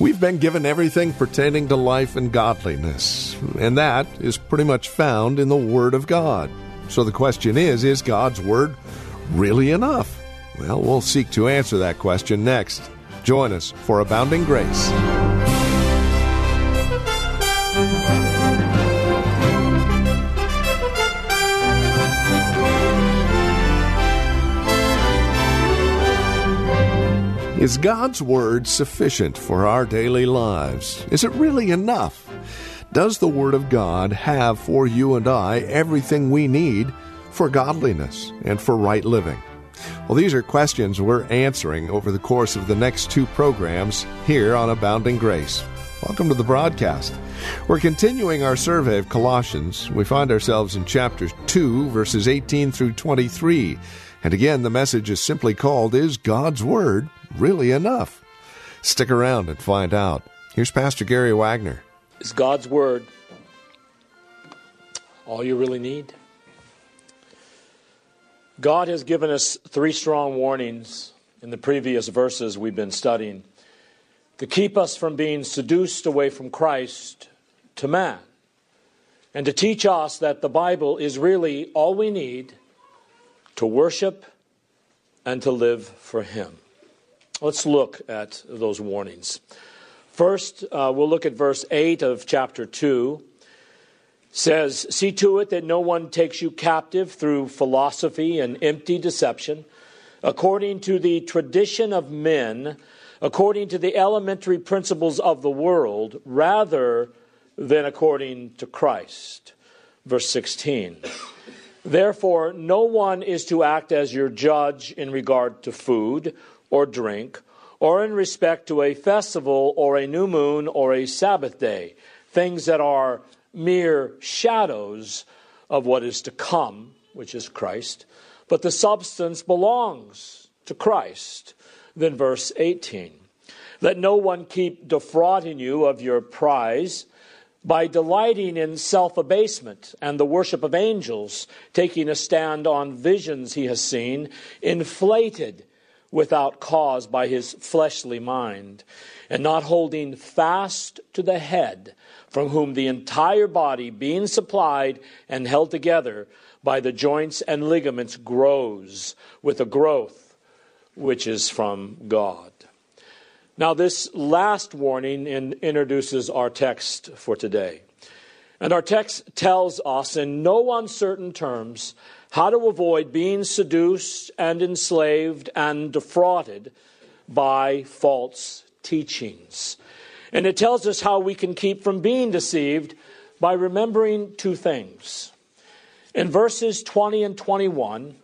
We've been given everything pertaining to life and godliness, and that is pretty much found in the Word of God. So the question is is God's Word really enough? Well, we'll seek to answer that question next. Join us for Abounding Grace. Is God's Word sufficient for our daily lives? Is it really enough? Does the Word of God have for you and I everything we need for godliness and for right living? Well, these are questions we're answering over the course of the next two programs here on Abounding Grace. Welcome to the broadcast. We're continuing our survey of Colossians. We find ourselves in chapter 2, verses 18 through 23. And again, the message is simply called Is God's Word really enough? Stick around and find out. Here's Pastor Gary Wagner. Is God's Word all you really need? God has given us three strong warnings in the previous verses we've been studying to keep us from being seduced away from Christ to man, and to teach us that the Bible is really all we need to worship and to live for Him. Let's look at those warnings. First, uh, we'll look at verse 8 of chapter 2. It says, See to it that no one takes you captive through philosophy and empty deception, according to the tradition of men, according to the elementary principles of the world, rather than according to Christ. Verse 16. Therefore, no one is to act as your judge in regard to food or drink, or in respect to a festival or a new moon or a Sabbath day, things that are mere shadows of what is to come, which is Christ, but the substance belongs to Christ. Then, verse 18 Let no one keep defrauding you of your prize by delighting in self abasement and the worship of angels, taking a stand on visions he has seen, inflated without cause by his fleshly mind, and not holding fast to the head, from whom the entire body, being supplied and held together by the joints and ligaments, grows with a growth which is from God. Now, this last warning in, introduces our text for today. And our text tells us in no uncertain terms how to avoid being seduced and enslaved and defrauded by false teachings. And it tells us how we can keep from being deceived by remembering two things. In verses 20 and 21,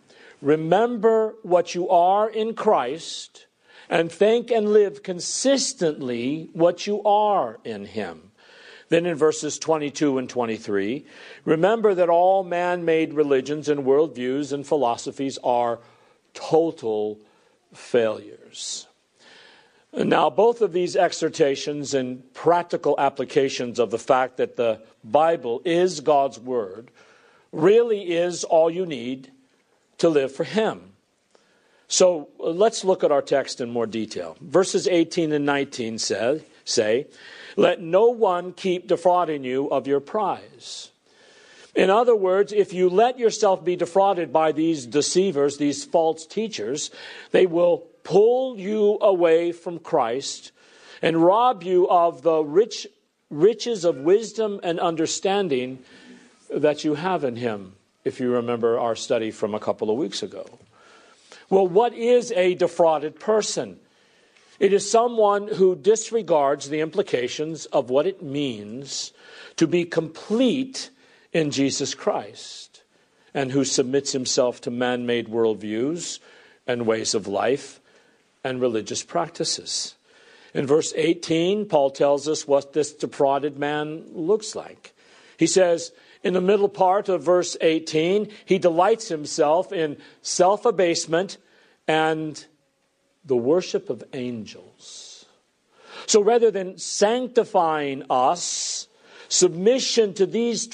remember what you are in Christ and think and live consistently what you are in Him. Then in verses 22 and 23, remember that all man made religions and worldviews and philosophies are total failures. Now, both of these exhortations and practical applications of the fact that the Bible is God's Word really is all you need to live for Him. So let's look at our text in more detail. Verses 18 and 19 say, say, Let no one keep defrauding you of your prize. In other words, if you let yourself be defrauded by these deceivers, these false teachers, they will pull you away from Christ and rob you of the rich riches of wisdom and understanding that you have in Him, if you remember our study from a couple of weeks ago. Well, what is a defrauded person? It is someone who disregards the implications of what it means to be complete in Jesus Christ and who submits himself to man made worldviews and ways of life and religious practices. In verse 18, Paul tells us what this defrauded man looks like. He says, in the middle part of verse 18, he delights himself in self abasement and the worship of angels. So rather than sanctifying us, submission to these,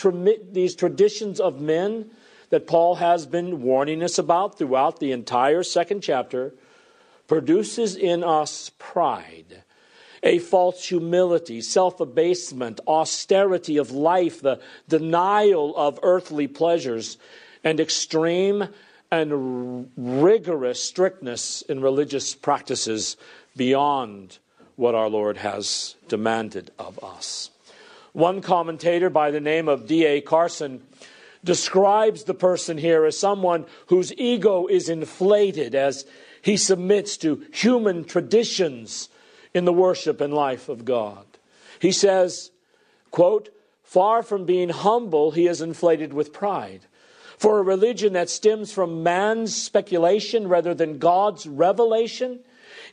these traditions of men that Paul has been warning us about throughout the entire second chapter produces in us pride a false humility, self abasement, austerity of life, the denial of earthly pleasures, and extreme and rigorous strictness in religious practices beyond what our Lord has demanded of us. One commentator by the name of D.A. Carson describes the person here as someone whose ego is inflated as he submits to human traditions in the worship and life of God. He says, quote, far from being humble, he is inflated with pride. For a religion that stems from man's speculation rather than God's revelation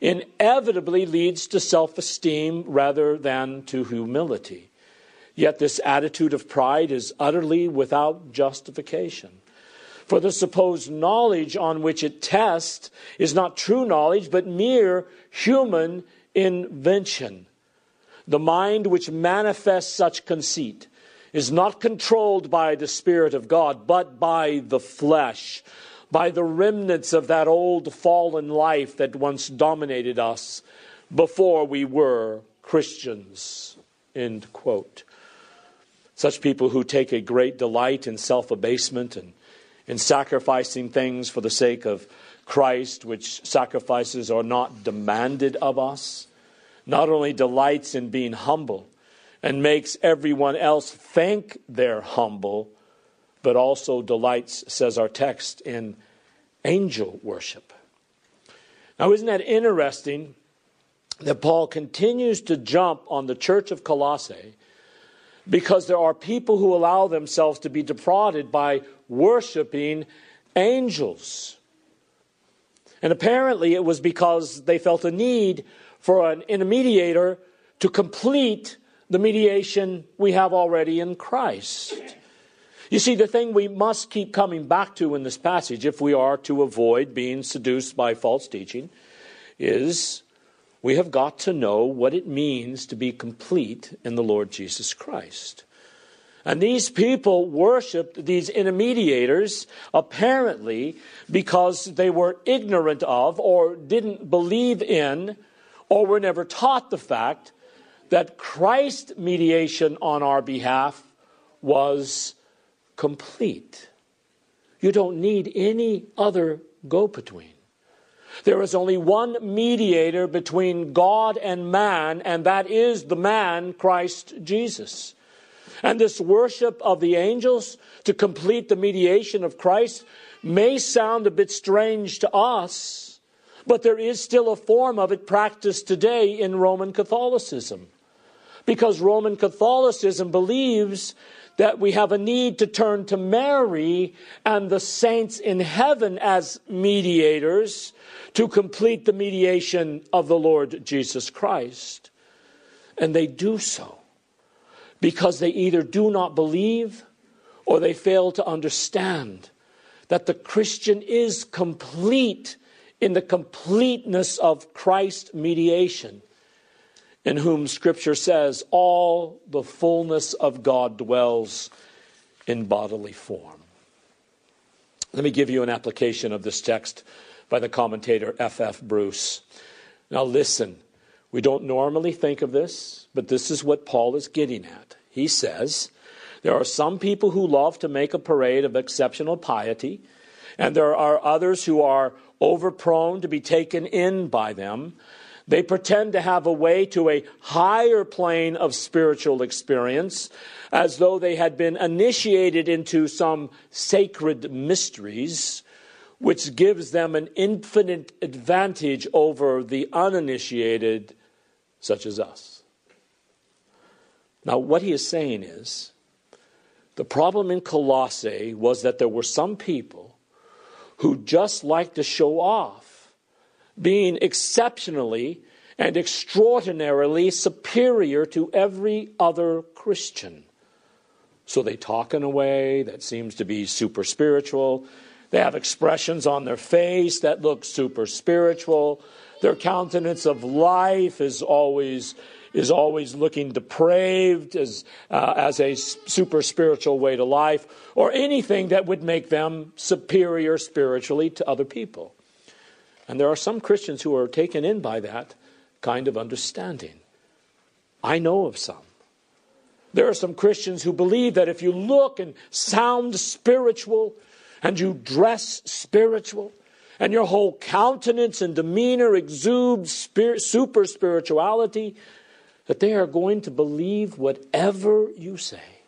inevitably leads to self esteem rather than to humility. Yet this attitude of pride is utterly without justification. For the supposed knowledge on which it tests is not true knowledge, but mere human invention. The mind which manifests such conceit is not controlled by the Spirit of God, but by the flesh, by the remnants of that old fallen life that once dominated us before we were Christians. End quote. Such people who take a great delight in self abasement and in sacrificing things for the sake of Christ, which sacrifices are not demanded of us, not only delights in being humble and makes everyone else think they're humble, but also delights, says our text, in angel worship. Now, isn't that interesting that Paul continues to jump on the church of Colossae because there are people who allow themselves to be defrauded by worshiping angels? And apparently it was because they felt a need for an intermediator to complete the mediation we have already in Christ. You see, the thing we must keep coming back to in this passage, if we are to avoid being seduced by false teaching, is we have got to know what it means to be complete in the Lord Jesus Christ. And these people worshiped these intermediators apparently because they were ignorant of or didn't believe in or were never taught the fact that Christ's mediation on our behalf was complete. You don't need any other go between. There is only one mediator between God and man, and that is the man, Christ Jesus. And this worship of the angels to complete the mediation of Christ may sound a bit strange to us, but there is still a form of it practiced today in Roman Catholicism. Because Roman Catholicism believes that we have a need to turn to Mary and the saints in heaven as mediators to complete the mediation of the Lord Jesus Christ. And they do so because they either do not believe or they fail to understand that the Christian is complete in the completeness of Christ's mediation, in whom Scripture says all the fullness of God dwells in bodily form. Let me give you an application of this text by the commentator F. F. Bruce. Now, listen, we don't normally think of this, but this is what Paul is getting at. He says, There are some people who love to make a parade of exceptional piety, and there are others who are overprone to be taken in by them. They pretend to have a way to a higher plane of spiritual experience, as though they had been initiated into some sacred mysteries, which gives them an infinite advantage over the uninitiated, such as us. Now, what he is saying is the problem in Colossae was that there were some people who just like to show off being exceptionally and extraordinarily superior to every other Christian. So they talk in a way that seems to be super spiritual. They have expressions on their face that look super spiritual. Their countenance of life is always is always looking depraved as, uh, as a super spiritual way to life, or anything that would make them superior spiritually to other people. And there are some Christians who are taken in by that kind of understanding. I know of some. There are some Christians who believe that if you look and sound spiritual and you dress spiritual and your whole countenance and demeanor exudes spirit, super spirituality, that they are going to believe whatever you say.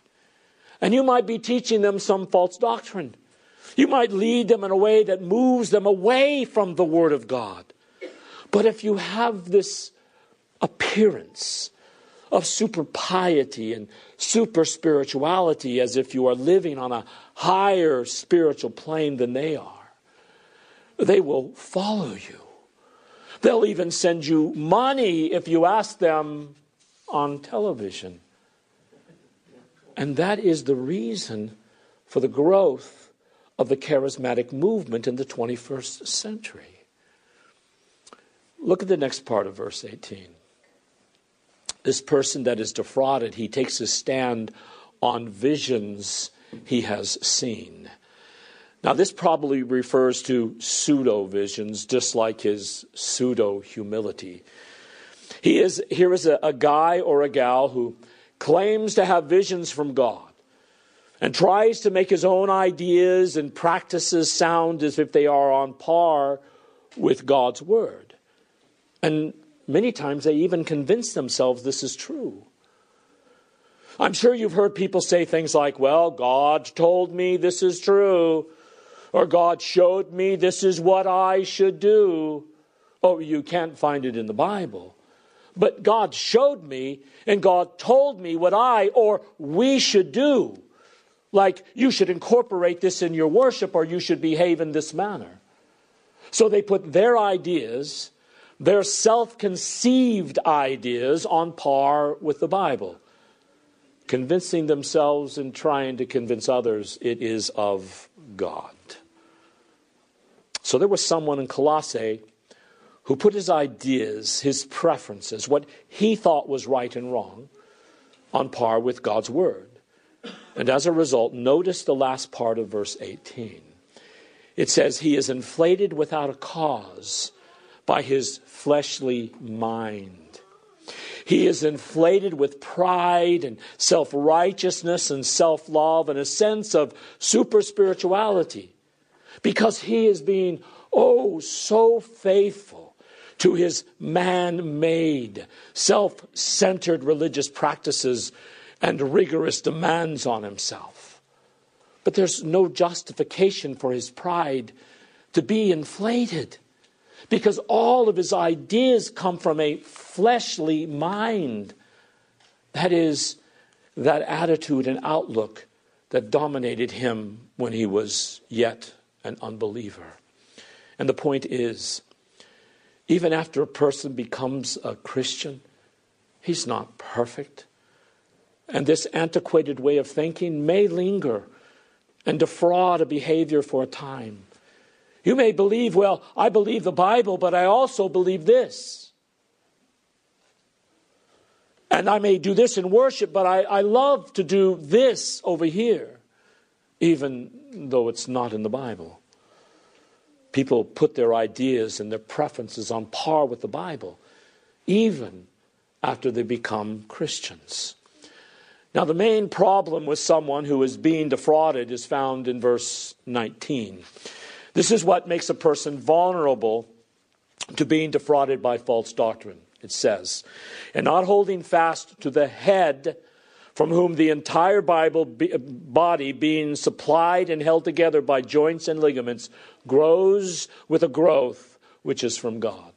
And you might be teaching them some false doctrine. You might lead them in a way that moves them away from the Word of God. But if you have this appearance of super piety and super spirituality as if you are living on a higher spiritual plane than they are, they will follow you. They'll even send you money if you ask them on television. And that is the reason for the growth of the charismatic movement in the 21st century. Look at the next part of verse 18. This person that is defrauded, he takes a stand on visions he has seen. Now, this probably refers to pseudo visions, just like his pseudo humility. He is, here is a, a guy or a gal who claims to have visions from God and tries to make his own ideas and practices sound as if they are on par with God's word. And many times they even convince themselves this is true. I'm sure you've heard people say things like, well, God told me this is true, or God showed me this is what I should do. Oh, you can't find it in the Bible. But God showed me and God told me what I or we should do. Like, you should incorporate this in your worship or you should behave in this manner. So they put their ideas, their self conceived ideas, on par with the Bible, convincing themselves and trying to convince others it is of God. So there was someone in Colossae who put his ideas, his preferences, what he thought was right and wrong, on par with God's word. And as a result, notice the last part of verse 18. It says, He is inflated without a cause by his fleshly mind. He is inflated with pride and self righteousness and self love and a sense of super spirituality because he is being, oh, so faithful to his man made, self centered religious practices and rigorous demands on himself. But there's no justification for his pride to be inflated because all of his ideas come from a fleshly mind. That is, that attitude and outlook that dominated him when he was yet an unbeliever. And the point is, even after a person becomes a Christian, he's not perfect. And this antiquated way of thinking may linger and defraud a behavior for a time. You may believe, well, I believe the Bible, but I also believe this. And I may do this in worship, but I, I love to do this over here, even though it's not in the Bible. People put their ideas and their preferences on par with the Bible, even after they become Christians. Now, the main problem with someone who is being defrauded is found in verse 19. This is what makes a person vulnerable to being defrauded by false doctrine. It says, and not holding fast to the head from whom the entire Bible be, body, being supplied and held together by joints and ligaments, grows with a growth which is from God.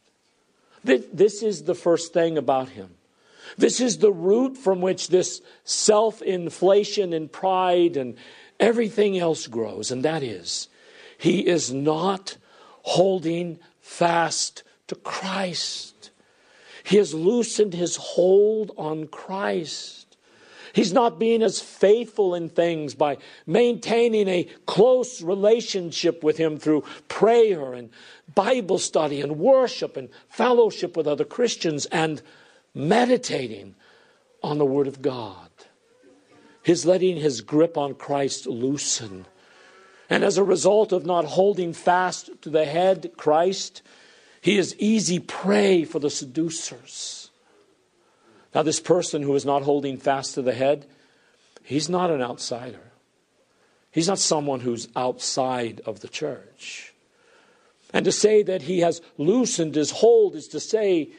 This is the first thing about him. This is the root from which this self inflation and pride and everything else grows, and that is, he is not holding fast to Christ. He has loosened his hold on Christ. He's not being as faithful in things by maintaining a close relationship with Him through prayer and Bible study and worship and fellowship with other Christians and meditating on the Word of God. He's letting his grip on Christ loosen. And as a result of not holding fast to the head, Christ, he is easy prey for the seducers. Now, this person who is not holding fast to the head, he's not an outsider. He's not someone who's outside of the church. And to say that he has loosened his hold is to say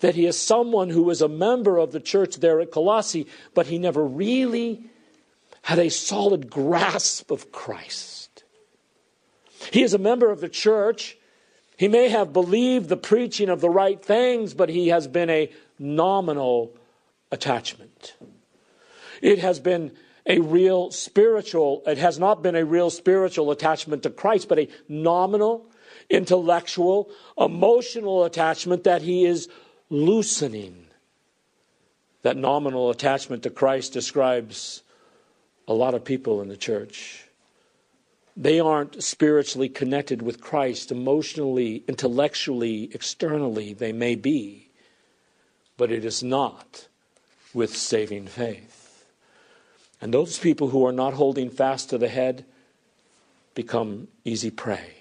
that he is someone who is a member of the church there at Colossae, but he never really had a solid grasp of Christ. He is a member of the church. He may have believed the preaching of the right things, but he has been a nominal attachment. It has been a real spiritual, it has not been a real spiritual attachment to Christ, but a nominal, intellectual, emotional attachment that he is loosening. That nominal attachment to Christ describes a lot of people in the church. They aren't spiritually connected with Christ emotionally, intellectually, externally. They may be, but it is not with saving faith. And those people who are not holding fast to the head become easy prey.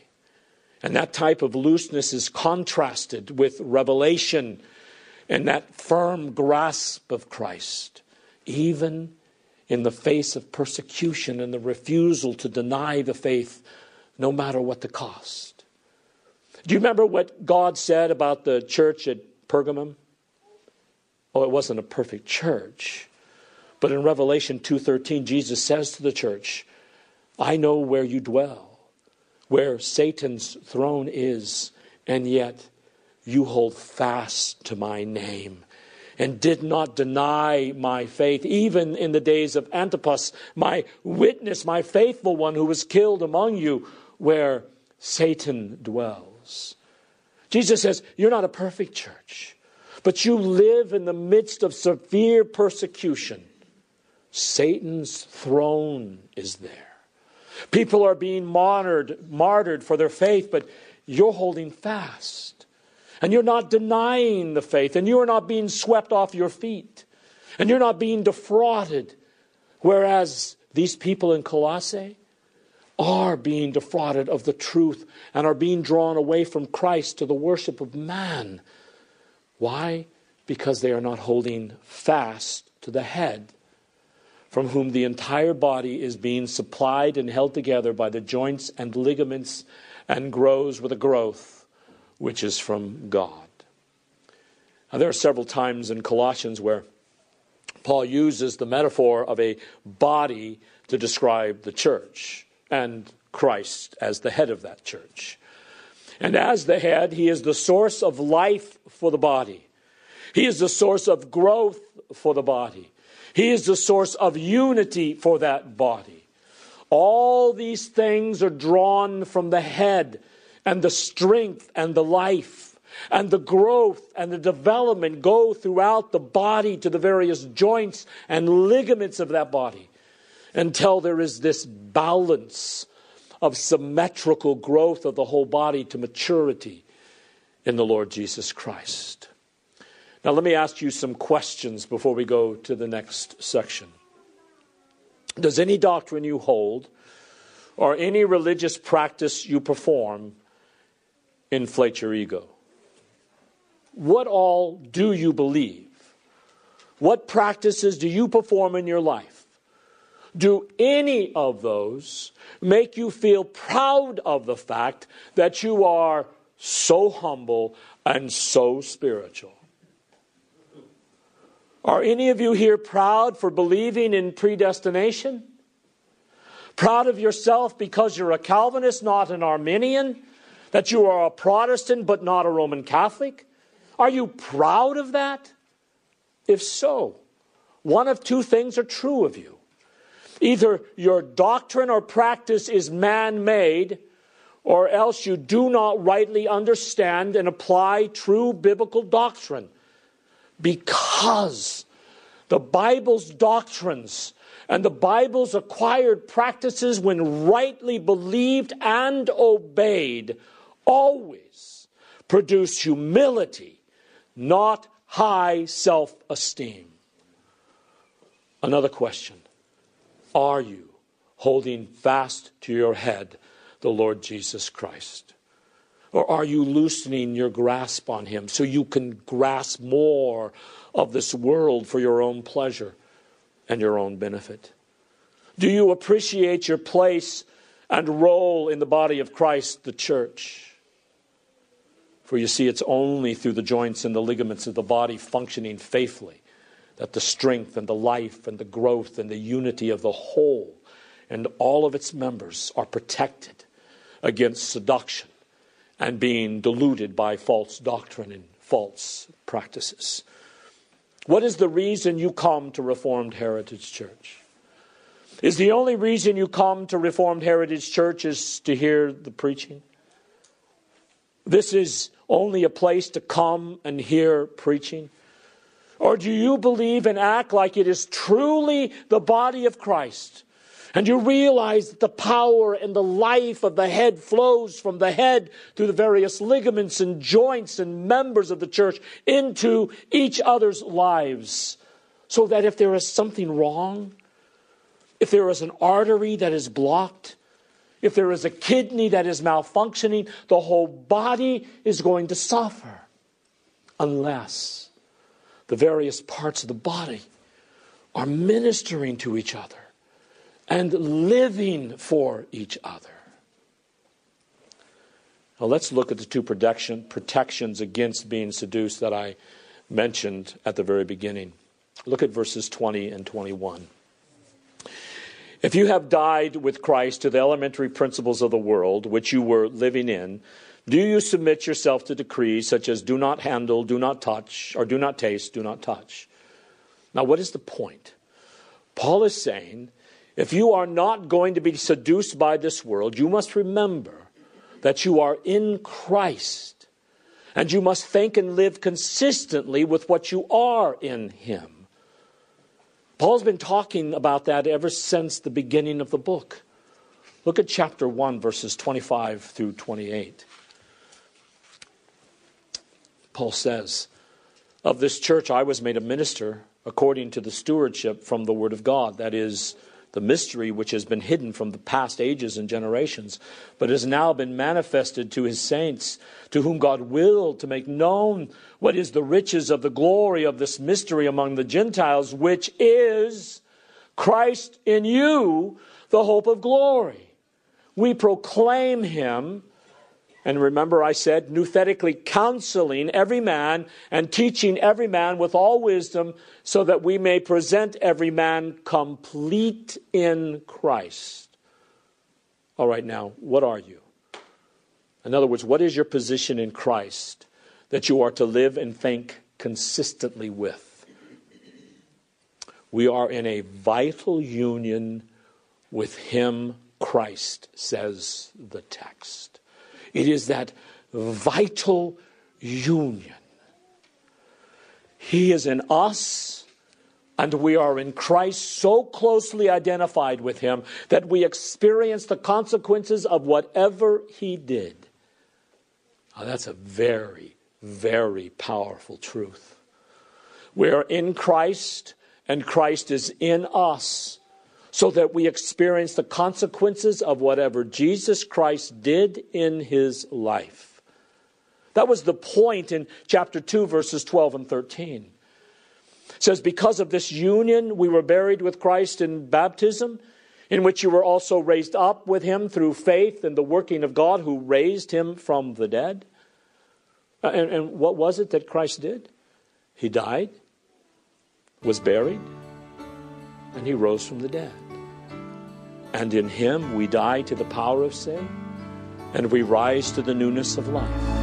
And that type of looseness is contrasted with revelation and that firm grasp of Christ, even in the face of persecution and the refusal to deny the faith, no matter what the cost. Do you remember what God said about the church at Pergamum? Oh, it wasn't a perfect church. But in Revelation 2:13 Jesus says to the church, I know where you dwell, where Satan's throne is, and yet you hold fast to my name and did not deny my faith, even in the days of Antipas, my witness, my faithful one who was killed among you, where Satan dwells. Jesus says, You're not a perfect church, but you live in the midst of severe persecution. Satan's throne is there. People are being martyred, martyred for their faith, but you're holding fast and you're not denying the faith, and you're not being swept off your feet, and you're not being defrauded. Whereas these people in Colossae are being defrauded of the truth and are being drawn away from Christ to the worship of man. Why? Because they are not holding fast to the head, from whom the entire body is being supplied and held together by the joints and ligaments and grows with a growth which is from God. Now, there are several times in Colossians where Paul uses the metaphor of a body to describe the church and Christ as the head of that church. And as the head, he is the source of life for the body. He is the source of growth for the body. He is the source of unity for that body. All these things are drawn from the head and the strength and the life and the growth and the development go throughout the body to the various joints and ligaments of that body until there is this balance of symmetrical growth of the whole body to maturity in the Lord Jesus Christ. Now, let me ask you some questions before we go to the next section. Does any doctrine you hold or any religious practice you perform inflate your ego? What all do you believe? What practices do you perform in your life? Do any of those make you feel proud of the fact that you are so humble and so spiritual? Are any of you here proud for believing in predestination? Proud of yourself because you're a Calvinist, not an Arminian? That you are a Protestant but not a Roman Catholic? Are you proud of that? If so, one of two things are true of you. Either your doctrine or practice is man made, or else you do not rightly understand and apply true biblical doctrine. because the Bible's doctrines and the Bible's acquired practices, when rightly believed and obeyed, always produce humility, not high self esteem. Another question Are you holding fast to your head the Lord Jesus Christ? Or are you loosening your grasp on Him so you can grasp more of this world for your own pleasure and your own benefit? Do you appreciate your place and role in the body of Christ, the church? For you see, it's only through the joints and the ligaments of the body functioning faithfully that the strength and the life and the growth and the unity of the whole and all of its members are protected against seduction and being deluded by false doctrine and false practices. What is the reason you come to Reformed Heritage Church? Is the only reason you come to Reformed Heritage Church is to hear the preaching? This is only a place to come and hear preaching? Or do you believe and act like it is truly the body of Christ? And you realize that the power and the life of the head flows from the head through the various ligaments and joints and members of the church into each other's lives. So that if there is something wrong, if there is an artery that is blocked, if there is a kidney that is malfunctioning, the whole body is going to suffer unless the various parts of the body are ministering to each other and living for each other. Now let's look at the two protection, protections against being seduced that I mentioned at the very beginning. Look at verses 20 and 21. If you have died with Christ to the elementary principles of the world which you were living in, do you submit yourself to decrees such as do not handle, do not touch, or do not taste, do not touch? Now, what is the point? Paul is saying if you are not going to be seduced by this world, you must remember that you are in Christ and you must think and live consistently with what you are in Him. Paul's been talking about that ever since the beginning of the book. Look at chapter 1, verses 25 through 28. Paul says, Of this church I was made a minister according to the stewardship from the Word of God, that is, the mystery which has been hidden from the past ages and generations, but has now been manifested to his saints, to whom God willed to make known what is the riches of the glory of this mystery among the Gentiles, which is Christ in you, the hope of glory. We proclaim him and remember, I said, nouthetically counseling every man and teaching every man with all wisdom, so that we may present every man complete in Christ. All right, now, what are you? In other words, what is your position in Christ that you are to live and think consistently with? We are in a vital union with Him, Christ, says the text. It is that vital union. He is in us, and we are in Christ so closely identified with Him that we experience the consequences of whatever He did. Now, that's a very, very powerful truth. We are in Christ, and Christ is in us so that we experience the consequences of whatever Jesus Christ did in his life. That was the point in chapter 2, verses 12 and 13. It says, Because of this union, we were buried with Christ in baptism, in which you were also raised up with him through faith in the working of God who raised him from the dead. Uh, and, and what was it that Christ did? He died, was buried, and he rose from the dead. And in him we die to the power of sin, and we rise to the newness of life.